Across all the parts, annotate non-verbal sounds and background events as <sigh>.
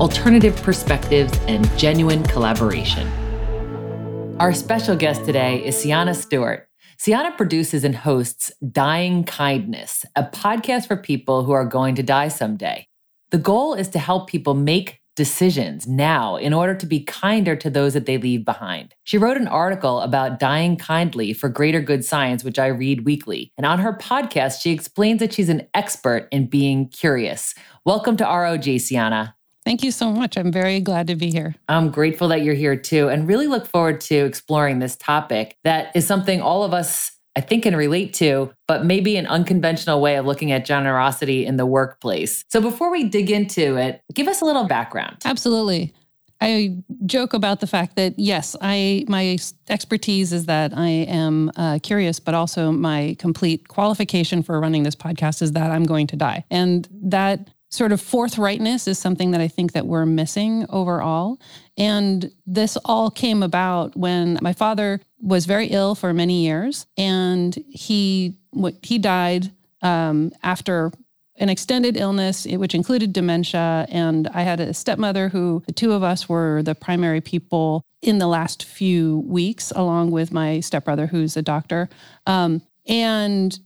alternative perspectives, and genuine collaboration. Our special guest today is Sienna Stewart. Sienna produces and hosts Dying Kindness, a podcast for people who are going to die someday. The goal is to help people make decisions now in order to be kinder to those that they leave behind. She wrote an article about dying kindly for Greater Good Science, which I read weekly. And on her podcast, she explains that she's an expert in being curious. Welcome to ROG, Sienna. Thank you so much. I'm very glad to be here. I'm grateful that you're here too, and really look forward to exploring this topic that is something all of us, I think, can relate to, but maybe an unconventional way of looking at generosity in the workplace. So before we dig into it, give us a little background. Absolutely. I joke about the fact that yes, I my expertise is that I am uh, curious, but also my complete qualification for running this podcast is that I'm going to die, and that sort of forthrightness is something that I think that we're missing overall. And this all came about when my father was very ill for many years, and he he died um, after an extended illness, which included dementia. And I had a stepmother who the two of us were the primary people in the last few weeks, along with my stepbrother, who's a doctor. Um, and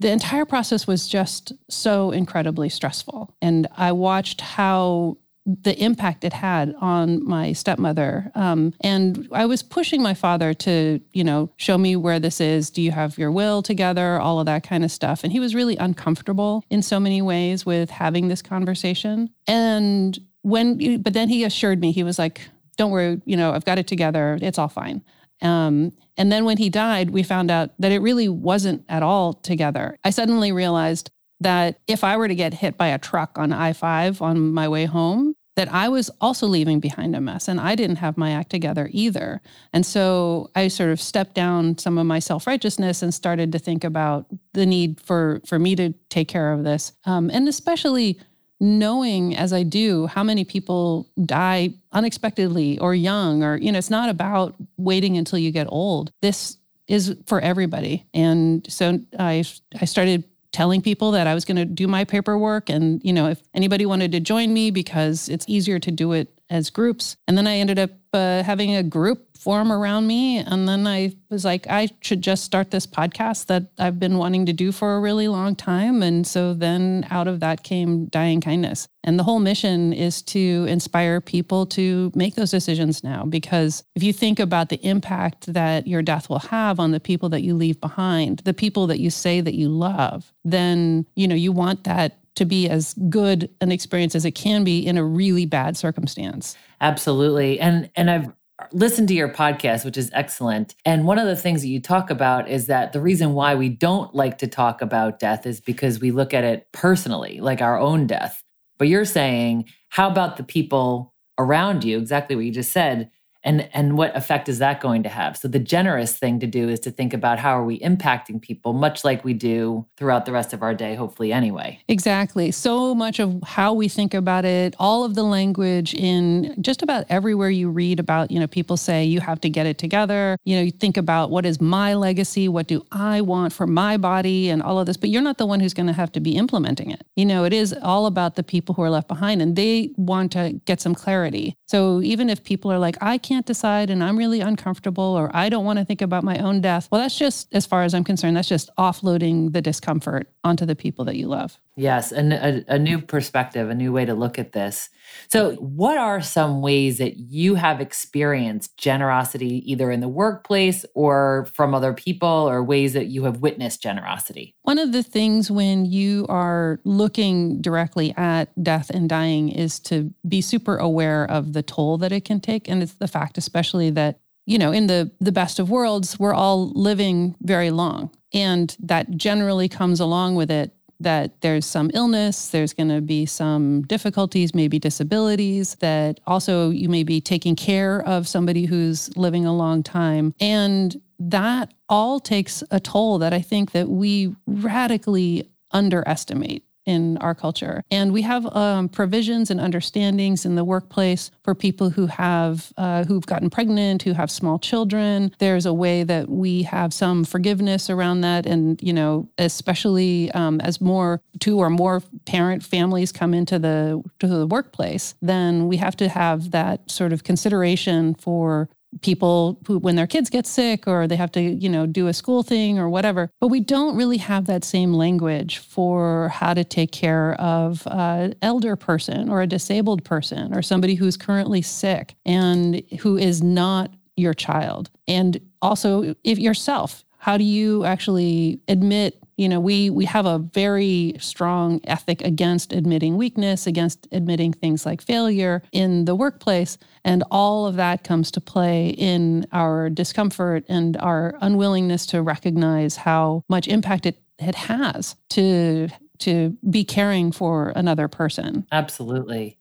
the entire process was just so incredibly stressful. And I watched how the impact it had on my stepmother. Um, and I was pushing my father to, you know, show me where this is. Do you have your will together? All of that kind of stuff. And he was really uncomfortable in so many ways with having this conversation. And when, but then he assured me, he was like, don't worry, you know, I've got it together. It's all fine. Um, and then when he died, we found out that it really wasn't at all together. I suddenly realized that if I were to get hit by a truck on I 5 on my way home, that I was also leaving behind a mess and I didn't have my act together either. And so I sort of stepped down some of my self righteousness and started to think about the need for, for me to take care of this. Um, and especially knowing as I do how many people die unexpectedly or young, or, you know, it's not about waiting until you get old. This is for everybody. And so I, I started telling people that I was going to do my paperwork and, you know, if anybody wanted to join me because it's easier to do it as groups. And then I ended up uh, having a group form around me. And then I was like, I should just start this podcast that I've been wanting to do for a really long time. And so then out of that came Dying Kindness. And the whole mission is to inspire people to make those decisions now. Because if you think about the impact that your death will have on the people that you leave behind, the people that you say that you love, then, you know, you want that to be as good an experience as it can be in a really bad circumstance. Absolutely. And and I've listened to your podcast, which is excellent. And one of the things that you talk about is that the reason why we don't like to talk about death is because we look at it personally, like our own death. But you're saying, how about the people around you? Exactly what you just said and and what effect is that going to have? So the generous thing to do is to think about how are we impacting people much like we do throughout the rest of our day hopefully anyway. Exactly. So much of how we think about it all of the language in just about everywhere you read about you know people say you have to get it together. You know you think about what is my legacy? What do i want for my body? And all of this but you're not the one who's going to have to be implementing it. You know it is all about the people who are left behind and they want to get some clarity so even if people are like i can't decide and I'm really uncomfortable or I don't want to think about my own death. Well, that's just, as far as I'm concerned, that's just offloading the discomfort onto the people that you love. Yes, and a, a, new perspective, a new way to look at this. So, what are some ways that you have experienced generosity either in the workplace or from other people, or ways that you have witnessed generosity? One of the things when you are looking directly at death and dying is to be super aware of the toll that it can take. And it's the fact, especially, that you know, in the the best of worlds, we're all living very long, and that generally comes along with it that there's some illness, there's going to be some difficulties, maybe disabilities, that also you may be taking care of somebody who's living a long time. And that all takes a toll that I think that we radically underestimate in our culture. And we have um, provisions and understandings in the workplace for people who have uh, who've gotten pregnant, who have small children. There's a way that we have some forgiveness around that, and you know, especially um, as more two or more parent families come into the to the workplace, then we have to have that sort of consideration for people who when their kids get sick or they have to you know do a school thing or whatever. But we don't really have that same language for how to take care of an elder person or a disabled person or somebody who's currently sick and who is not your child. And also if yourself how do you actually admit you know we we have a very strong ethic against admitting weakness against admitting things like failure in the workplace. And all of that comes to play in our discomfort and our unwillingness to recognize how much impact it, it has to to be caring for another person. Absolutely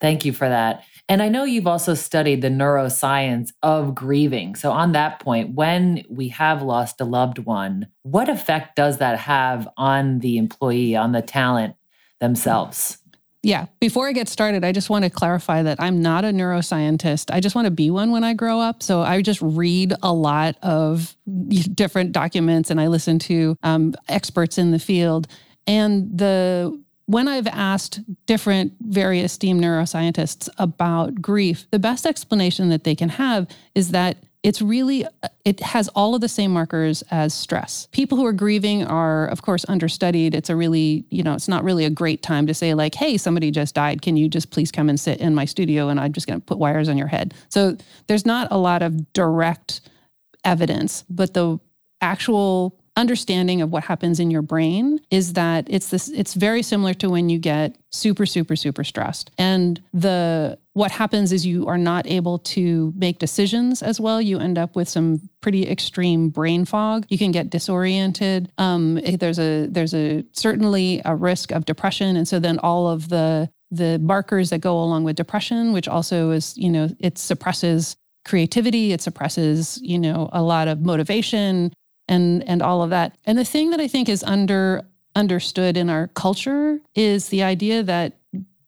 Thank you for that. And I know you've also studied the neuroscience of grieving. So, on that point, when we have lost a loved one, what effect does that have on the employee, on the talent themselves? Yeah. Before I get started, I just want to clarify that I'm not a neuroscientist. I just want to be one when I grow up. So I just read a lot of different documents and I listen to um, experts in the field. And the when I've asked different very esteemed neuroscientists about grief, the best explanation that they can have is that it's really it has all of the same markers as stress. People who are grieving are of course understudied. It's a really you know it's not really a great time to say like hey somebody just died. Can you just please come and sit in my studio and i'm just going to put wires on your head? So there's not a lot of direct evidence but the actual understanding of what happens in your brain is that it's this it's very similar to when you get super super super stressed. And the what happens is you are not able to make decisions as well. You end up with some pretty extreme brain fog. You can get disoriented. Um, there's a there's a certainly a risk of depression. And so then all of the the markers that go along with depression which also is you know it suppresses creativity. It suppresses you know a lot of motivation and and all of that. And the thing that I think is under understood in our culture is the idea that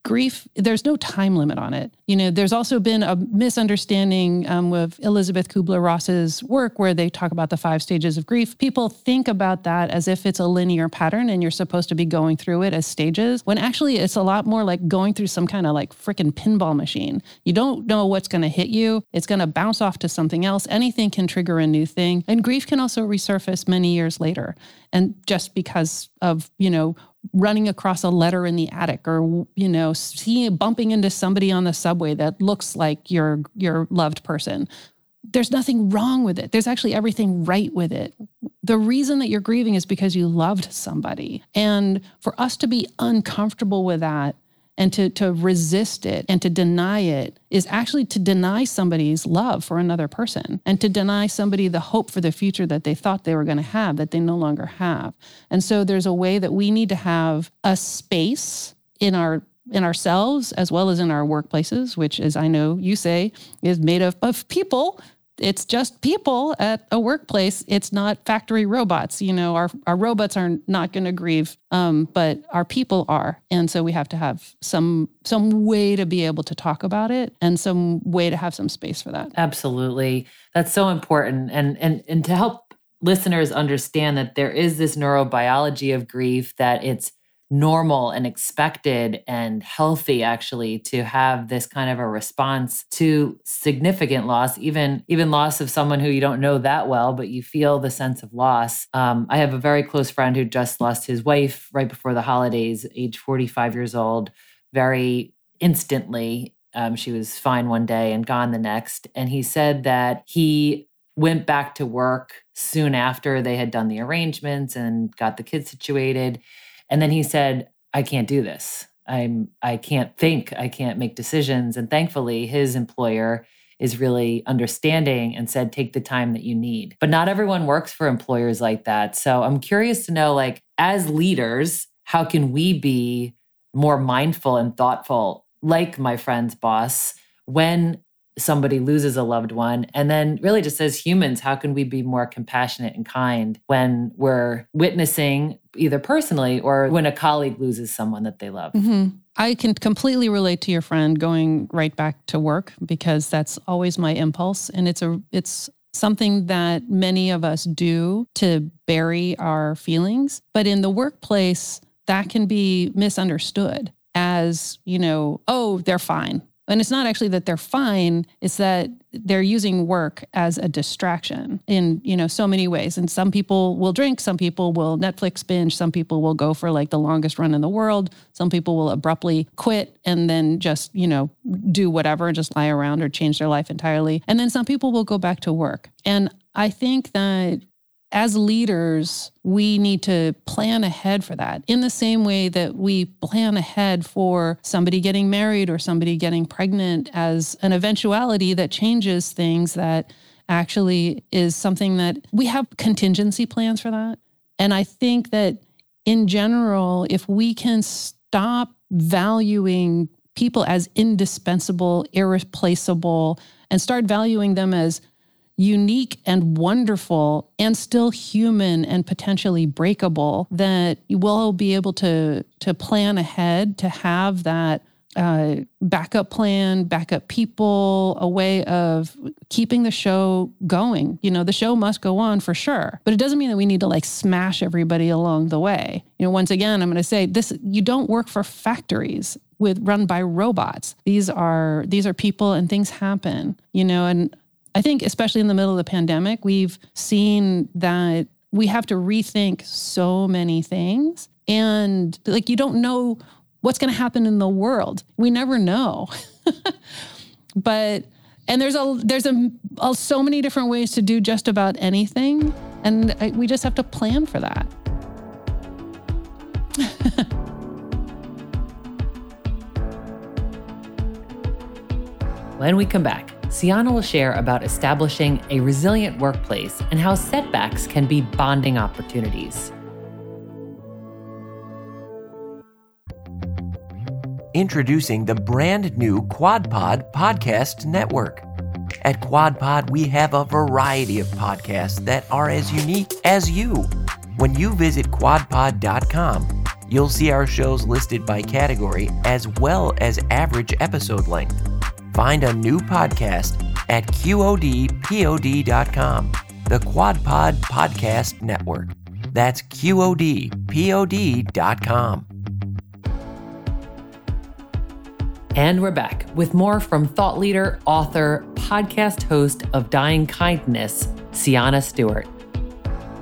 grief there's no time limit on it. You know there's also been a misunderstanding um, with elizabeth kubler-ross's work where they talk about the five stages of grief. People think about that as if it's a linear pattern and you're supposed to be going through it as stages when actually it's a lot more like going through some kind of like freaking pinball machine. You don't know what's going to hit you. It's going to bounce off to something else. Anything can trigger a new thing. And grief can also resurface many years later. And just because of you know running across a letter in the attic or you know seeing bumping into somebody on the subway that looks like your your loved person. There's nothing wrong with it. There's actually everything right with it. The reason that you're grieving is because you loved somebody. And for us to be uncomfortable with that and to, to resist it and to deny it is actually to deny somebody's love for another person and to deny somebody the hope for the future that they thought they were going to have that they no longer have. And so there's a way that we need to have a space in our in ourselves as well as in our workplaces, which as I know you say is made of, of people it's just people at a workplace. It's not factory robots. You know, our, our robots are not going to grieve, um, but our people are. And so we have to have some some way to be able to talk about it and some way to have some space for that. Absolutely. That's so important. And and and to help listeners understand that there is this neurobiology of grief, that it's normal and expected and healthy actually to have this kind of a response to significant loss even even loss of someone who you don't know that well but you feel the sense of loss. Um, i have a very close friend who just lost his wife right before the holidays age 45 years old very instantly um, she was fine one day and gone the next. And he said that he went back to work soon after they had done the arrangements and got the kids situated and then he said, I can't do this. I'm I can't think, I can't make decisions. And thankfully, his employer is really understanding and said take the time that you need. But not everyone works for employers like that. So I'm curious to know like as leaders, how can we be more mindful and thoughtful, like my friend's boss, when somebody loses a loved one. And then, really, just as humans, how can we be more compassionate and kind when we're witnessing either personally or when a colleague loses someone that they love? Mm-hmm. I can completely relate to your friend going right back to work because that's always my impulse. And it's a, it's, something that many of us do to bury our feelings but in the workplace that can be misunderstood as you know oh they're fine and it's not actually that they're fine, it's that they're using work as a distraction in, you know, so many ways. And some people will drink, some people will Netflix binge, some people will go for like the longest run in the world, some people will abruptly quit and then just, you know, do whatever and just lie around or change their life entirely. And then some people will go back to work. And I think that as leaders, we need to plan ahead for that in the same way that we plan ahead for somebody getting married or somebody getting pregnant as an eventuality that changes things that actually is something that we have contingency plans for that. And I think that in general, if we can stop valuing people as indispensable, irreplaceable, and start valuing them as unique and wonderful and still human and potentially breakable that we'll be able to to plan ahead to have that uh, backup plan, backup people, a way of keeping the show going. You know, the show must go on for sure, but it doesn't mean that we need to like smash everybody along the way. You know, once again, I'm going to say this: you don't work for factories with run by robots. These are these are people, and things happen. You know, and I think, especially in the middle of the pandemic, we've seen that we have to rethink so many things. And like, you don't know what's going to happen in the world. We never know. <laughs> but, and there's a, there's a, a, so many different ways to do just about anything. And I, we just have to plan for that. <laughs> when we come back, Sienna will share about establishing a resilient workplace and how setbacks can be bonding opportunities. Introducing the brand new QuadPod Podcast Network. At QuadPod, we have a variety of podcasts that are as unique as you. When you visit quadpod.com, you'll see our shows listed by category as well as average episode length. Find a new podcast at quadpod.com, the QuadPod Podcast Network. That's quadpod.com. And we're back with more from thought leader, author, podcast host of Dying Kindness, Sienna Stewart.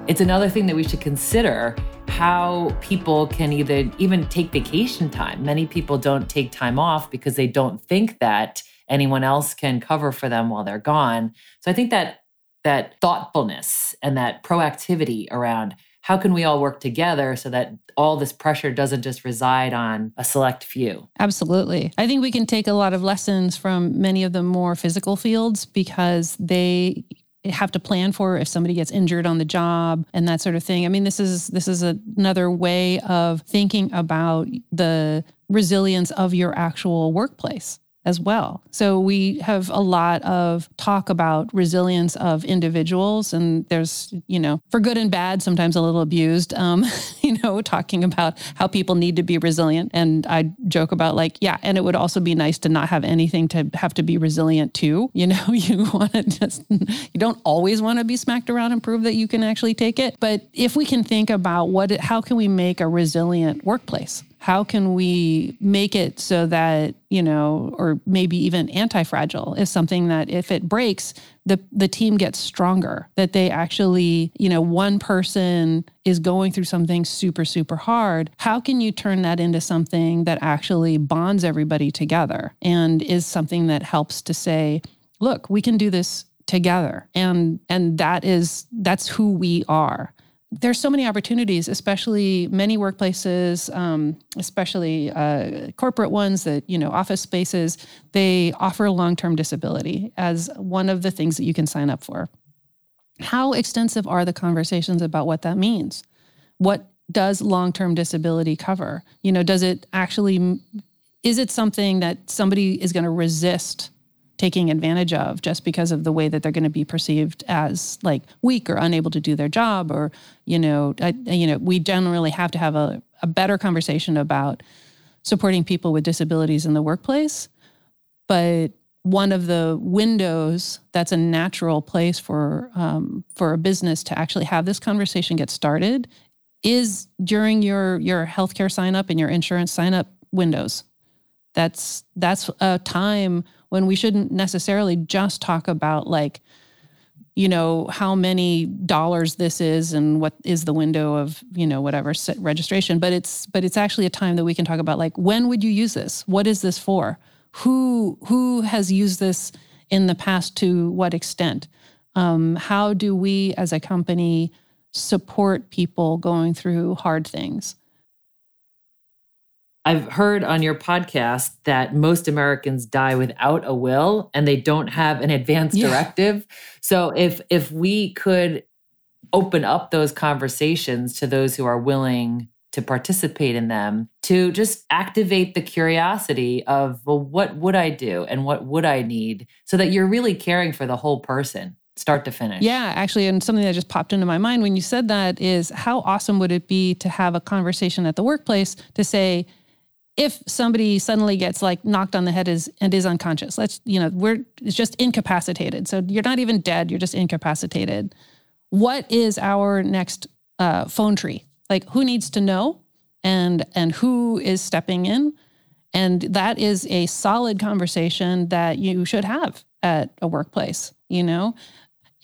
It's another thing that we should consider how people can either even take vacation time. Many people don't take time off because they don't think that anyone else can cover for them while they're gone. So I think that that thoughtfulness and that proactivity around how can we all work together so that all this pressure doesn't just reside on a select few? Absolutely. I think we can take a lot of lessons from many of the more physical fields because they have to plan for if somebody gets injured on the job and that sort of thing. I mean, this is this is another way of thinking about the resilience of your actual workplace as well. So we have a lot of talk about resilience of individuals, and there's, you know, for good and bad, sometimes a little abused, um, <laughs> you know, talking about how people need to be resilient. And I joke about like, yeah, and it would also be nice to not have anything to have to be resilient to. You know, <laughs> you want to just, you don't always want to be smacked around and prove that you can actually take it. But if we can think about what, how can we make a resilient workplace? How can we make it so that you know or maybe even anti-fragile is something that if it breaks the the team gets stronger that they actually you know one person is going through something super super hard. How can you turn that into something that actually bonds everybody together and is something that helps to say look we can do this together. And and that is that's who we are there's so many opportunities, especially many workplaces, um, especially uh, corporate ones that, you know, office spaces, they offer long term disability as one of the things that you can sign up for. How extensive are the conversations about what that means? What does long-term disability cover? You know, does it actually is it something that somebody is going to resist taking advantage of just because of the way that they're going to be perceived as like weak or unable to do their job or you know I, you know we generally have to have a, a better conversation about supporting people with disabilities in the workplace. But one of the windows that's a natural place for um, for a business to actually have this conversation get started is during your your healthcare sign up and your insurance sign up windows that's that's a time when we shouldn't necessarily just talk about like you know how many dollars this is and what is the window of you know whatever registration. But it's but it's actually a time that we can talk about like when would you use this? What is this for? Who who has used this in the past to what extent? Um, how do we as a company support people going through hard things I've heard on your podcast that most Americans die without a will and they don't have an advance yeah. directive. So if if we could open up those conversations to those who are willing to participate in them to just activate the curiosity of well what would I do and what would I need so that you're really caring for the whole person start to finish. Yeah, actually, and something that just popped into my mind when you said that is how awesome would it be to have a conversation at the workplace to say, if somebody suddenly gets like knocked on the head is and is unconscious let's you know we're it's just incapacitated. So you're not even dead you're just incapacitated. What is our next uh, phone tree? Like who needs to know? And and who is stepping in? And that is a solid conversation that you should have at a workplace you know?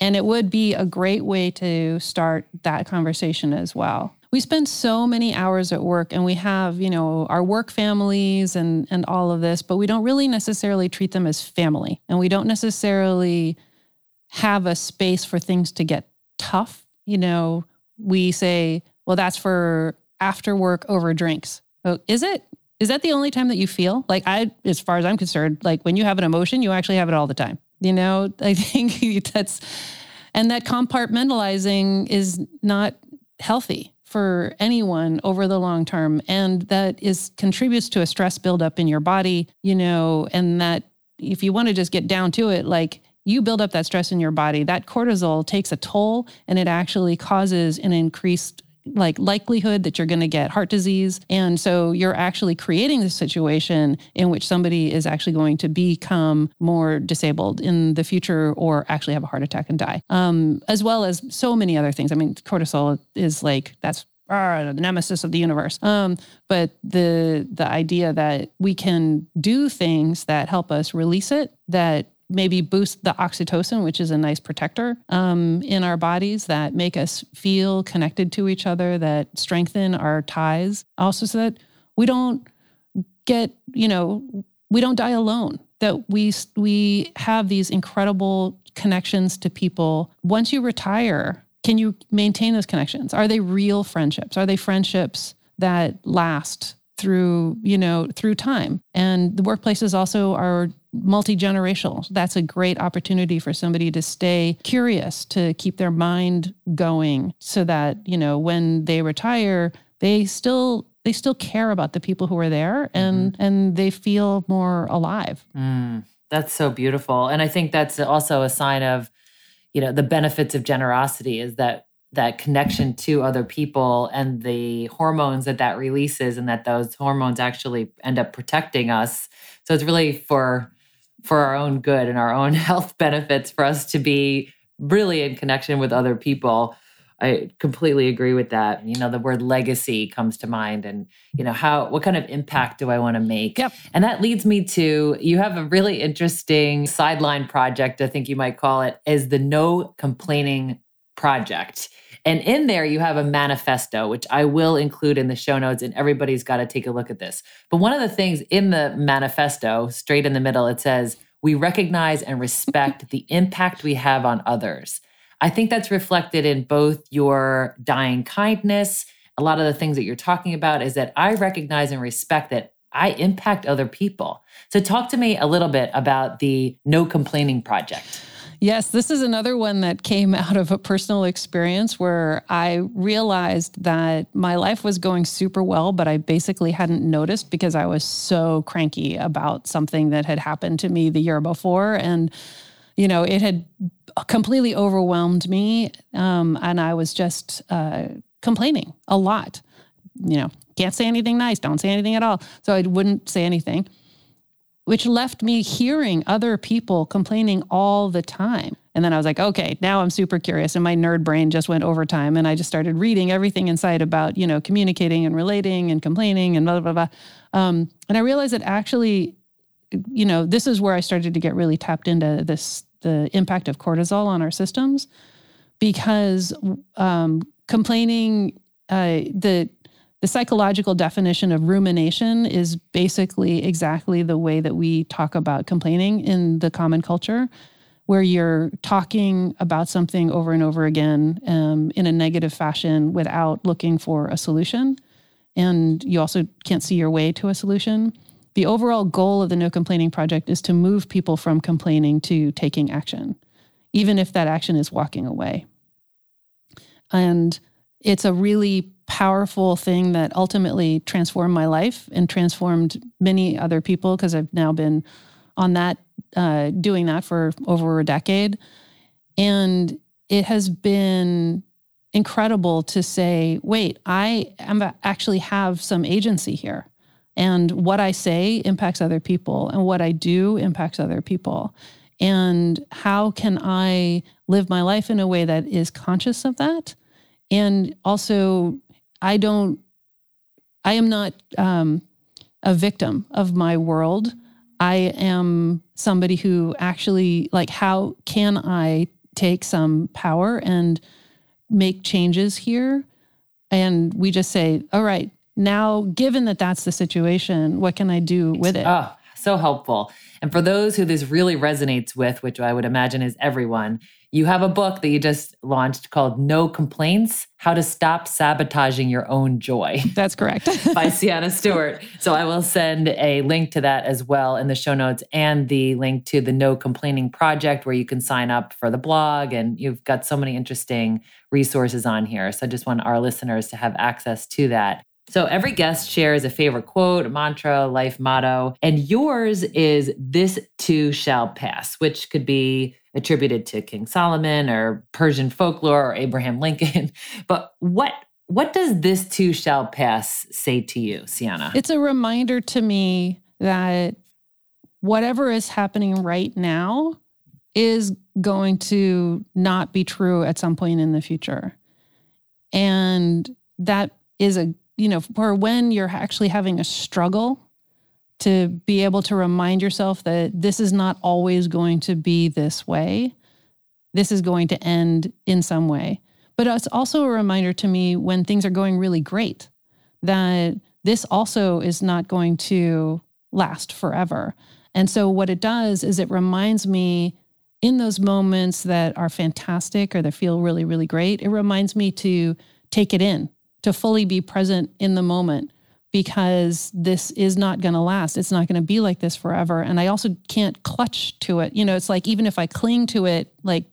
And it would be a great way to start that conversation as well we spend so many hours at work and we have, you know, our work families and and all of this, but we don't really necessarily treat them as family. And we don't necessarily have a space for things to get tough. You know, we say, well, that's for after work over drinks. Oh, is it? Is that the only time that you feel? Like I as far as I'm concerned, like when you have an emotion, you actually have it all the time. You know, <laughs> I think that's and that compartmentalizing is not healthy for anyone over the long term and that is contributes to a stress buildup in your body you know and that if you want to just get down to it like you build up that stress in your body. That cortisol takes a toll and it actually causes an increased like likelihood that you're going to get heart disease. And so you're actually creating this situation in which somebody is actually going to become more disabled in the future or actually have a heart attack and die. Um, as well as so many other things. I mean cortisol is like that's uh, the nemesis of the universe. Um, but the the idea that we can do things that help us release it that maybe boost the oxytocin, which is a nice protector um, in our bodies that make us feel connected to each other, that strengthen our ties. Also, so that we don't get, you know, we don't die alone. That we we have these incredible connections to people. Once you retire, can you maintain those connections? Are they real friendships? Are they friendships that last through you know through time. And the workplaces also are multi-generational. That's a great opportunity for somebody to stay curious to keep their mind going so that you know when they retire they still they still care about the people who are there and mm-hmm. and they feel more alive. Mm, that's so beautiful. And i think that's also a sign of you know the benefits of generosity is that that connection to other people and the hormones that that releases and that those hormones actually end up protecting us so it's really for for our own good and our own <laughs> health benefits for us to be really in connection with other people. I completely agree with that. You know, the word legacy comes to mind and, you know, how, what kind of impact do I want to make? Yep. And that leads me to, you have a really interesting sideline project, I think you might call it, is the No Complaining Project. And in there, you have a manifesto, which I will include in the show notes, and everybody's got to take a look at this. But one of the things in the manifesto, straight in the middle, it says, We recognize and respect the impact we have on others. I think that's reflected in both your dying kindness. A lot of the things that you're talking about is that I recognize and respect that I impact other people. So, talk to me a little bit about the No Complaining Project. Yes, this is another one that came <laughs> out of a personal experience where I realized that my life was going super well, but I basically hadn't noticed because I was so cranky about something that had happened to me the year before. And, you know, it had completely overwhelmed me. Um, and I was just uh, complaining a lot. You know, can't say anything nice, don't say anything at all. So I wouldn't say anything which left me hearing other people complaining all the time. And then I was like, okay, now I'm super curious. And my nerd brain just went overtime. And I just started reading everything inside about, you know, communicating and relating and complaining and blah, blah, blah. Um, and I realized that actually, you know, this is where I started to get really tapped into this the impact of cortisol on our systems because um, complaining, uh, the the psychological definition of rumination is basically exactly the way that we talk about complaining in the common culture, where you're talking about something over and over again um, in a negative fashion without looking for a solution. And you also can't see your way to a solution. The overall goal of the No Complaining Project is to move people from complaining to taking action, even if that action is walking away. And it's a really powerful thing that ultimately transformed my life and transformed many other people because I've now been on that, uh, doing that for over a decade. And it has been incredible to say, wait, I am actually have some agency here. And what I say impacts other people, and what I do impacts other people. And how can I live my life in a way that is conscious of that? And also I don't, I am not um, a victim of my world. I am somebody who actually, like, how can I take some power and make changes here? And we just say, all right, now, given that that's the situation, what can I do with it? Oh, so helpful. And for those who this really resonates with, which I would imagine is everyone, you have a book that you just launched called No Complaints How to Stop Sabotaging Your Own Joy. <laughs> That's correct. <laughs> by Sienna Stewart. So I will send a link to that as well in the show notes and the link to the No Complaining Project where you can sign up for the blog. And you've got so many interesting resources on here. So I just want our listeners to have access to that. So every guest shares a favorite quote, mantra, life motto, and yours is this too shall pass, which could be attributed to King Solomon or Persian folklore or Abraham Lincoln. <laughs> But what what does this too shall pass say to you, Sienna? It's a reminder to me that whatever is happening right now is going to not be true at some point in the future. And that is a, you know, for when you're actually having a struggle to be able to remind yourself that this is not always going to be this way. This is going to end in some way. But it's also a reminder to me when things are going really great that this also is not going to last forever. And so, what it does is it reminds me in those moments that are fantastic or that feel really, really great, it reminds me to take it in, to fully be present in the moment because this is not going to last. It's not going to be like this forever. And I also can't clutch to it. You know, it's like even if I cling to it, like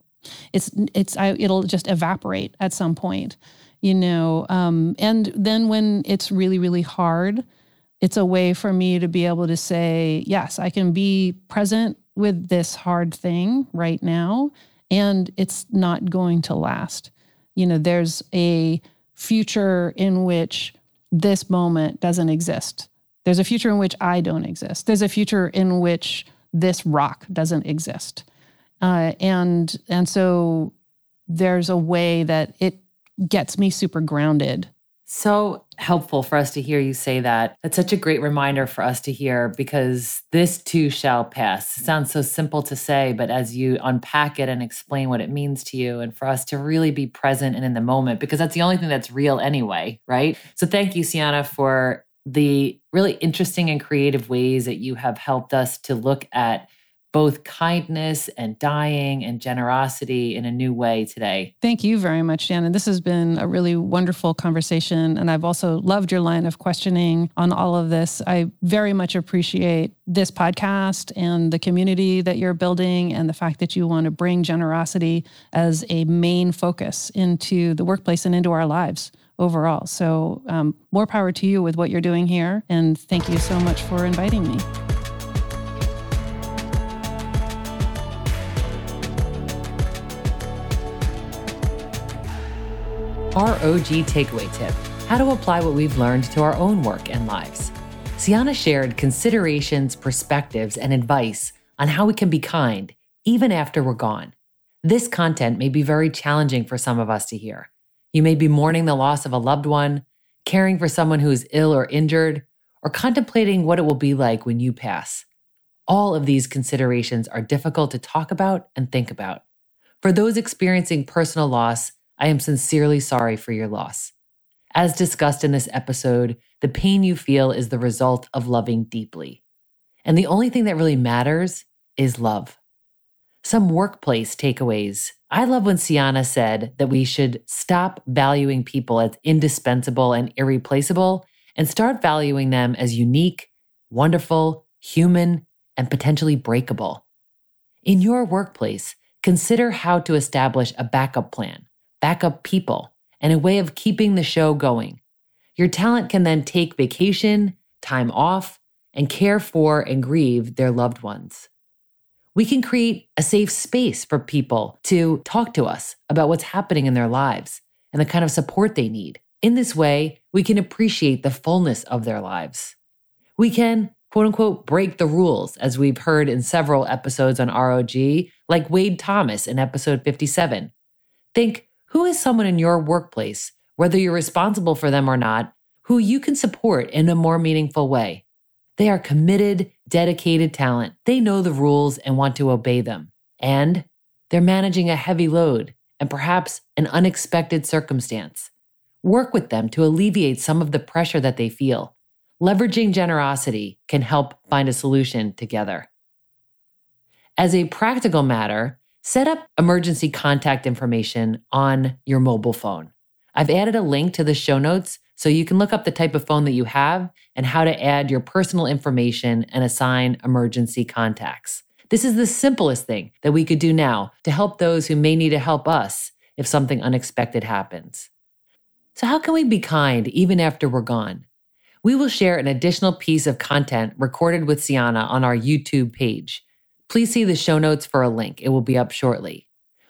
it's it's I, it'll just evaporate at some point. You know, um, and then when it's really really hard, it's a way for me to be able to say, yes, I can be present with this hard thing right now, and it's not going to last. You know, there's a future in which this moment doesn't exist. There's a future in which I don't exist. There's a future in which this rock doesn't exist. Uh, and and so there's a way that it gets me super grounded. So helpful for us to hear you say that. That's such a great reminder for us to hear because this too shall pass. It sounds so simple to say, but as you unpack it and explain what it means to you, and for us to really be present and in the moment, because that's the only thing that's real anyway, right? So thank you, Sienna, for the really interesting and creative ways that you have helped us to look at both kindness and dying and generosity in a new way today. Thank you very much, Shannon. This has been a really wonderful conversation. And I've also loved your line of questioning on all of this. I very much appreciate this podcast and the community that you're building and the fact that you want to bring generosity as a main focus into the workplace and into our lives overall. So, um, more power to you with what you're doing here. And thank you so much for inviting me. ROG takeaway tip how to apply what we've learned to our own work and lives. Sienna shared considerations, perspectives, and advice on how we can be kind even after we're gone. This content may be very challenging for some of us to hear. You may be mourning the loss of a loved one, caring for someone who is ill or injured, or contemplating what it will be like when you pass. All of these considerations are difficult to talk about and think about. For those experiencing personal loss, I am sincerely sorry for your loss. As discussed in this episode, the pain you feel is the result of loving deeply. And the only thing that really matters is love. Some workplace takeaways. I love when Sienna said that we should stop valuing people as indispensable and irreplaceable and start valuing them as unique, wonderful, human, and potentially breakable. In your workplace, consider how to establish a backup plan backup people, and a way of keeping the show going. Your talent can then take vacation, time off, and care for and grieve their loved ones. We can create a safe space for people to talk to us about what's happening in their lives and the kind of support they need. In this way, we can appreciate the fullness of their lives. We can, quote unquote, break the rules, as we've heard in several episodes on ROG, like Wade Thomas in episode 57. Think, who is someone in your workplace, whether you're responsible for them or not, who you can support in a more meaningful way? They are committed, dedicated talent. They know the rules and want to obey them. And they're managing a heavy load and perhaps an unexpected circumstance. Work with them to alleviate some of the pressure that they feel. Leveraging generosity can help find a solution together. As a practical matter, set up emergency contact information on your mobile phone. I've added a link to the show notes so you can look up the type of phone that you have and how to add your personal information and assign emergency contacts. This is the simplest thing that we could do now to help those who may need to help us if something unexpected happens. So, how can we be kind even after we're gone? We will share an additional piece of content recorded with Sienna on our YouTube page. Please see the show notes for a link. It will be up shortly.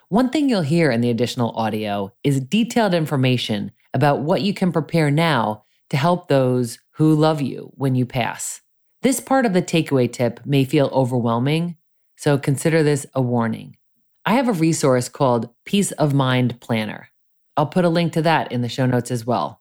One thing you'll hear in the additional audio is detailed information about what you can prepare now to help those who love you when you pass. This part of the takeaway tip may feel overwhelming, so consider this a warning. I have a resource called Peace of Mind Planner. I'll put a link to that in the show notes as well.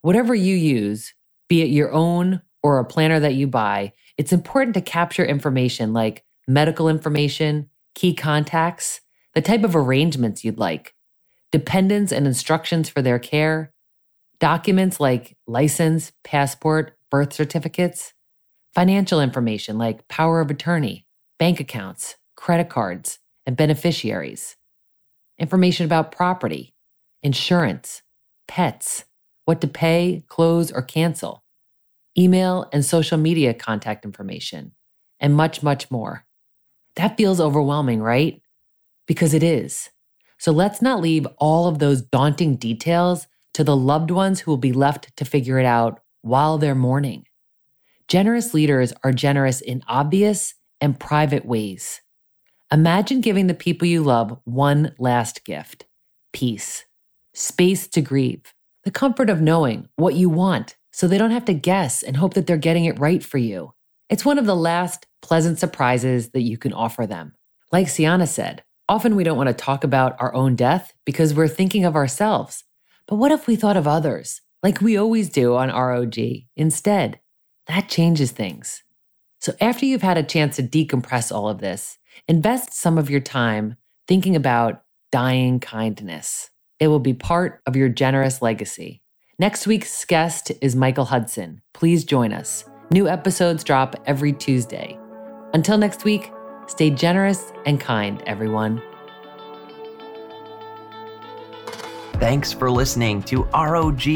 Whatever you use, be it your own or a planner that you buy, it's important to capture information like medical information, key contacts, the type of arrangements you'd like, dependents and instructions for their care, documents like license, passport, birth certificates, financial information like power of attorney, bank accounts, credit cards, and beneficiaries, information about property, insurance, pets, what to pay, close, or cancel, email and social media contact information, and much, much more. That feels overwhelming, right? Because it is. So let's not leave all of those daunting details to the loved ones who will be left to figure it out while they're mourning. Generous leaders are generous in obvious and private ways. Imagine giving the people you love one last gift peace, space to grieve, the comfort of knowing what you want so they don't have to guess and hope that they're getting it right for you. It's one of the last pleasant surprises that you can offer them. Like Sienna said, often we don't want to talk about our own death because we're thinking of ourselves. But what if we thought of others, like we always do on ROG, instead? That changes things. So after you've had a chance to decompress all of this, invest some of your time thinking about dying kindness. It will be part of your generous legacy. Next week's guest is Michael Hudson. Please join us. New episodes drop every Tuesday. Until next week, Stay generous and kind, everyone. Thanks for listening to ROG,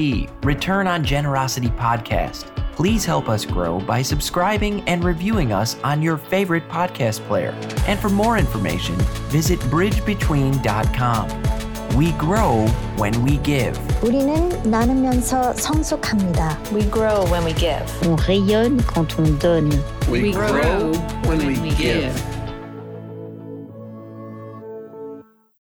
Return on Generosity podcast. Please help us grow by subscribing and reviewing us on your favorite podcast player. And for more information, visit bridgebetween.com. We grow when we give. 우리는 나누면서 성숙합니다. We grow when we give. On rayonne quand on donne. We, We grow, grow when, when we, we give. give.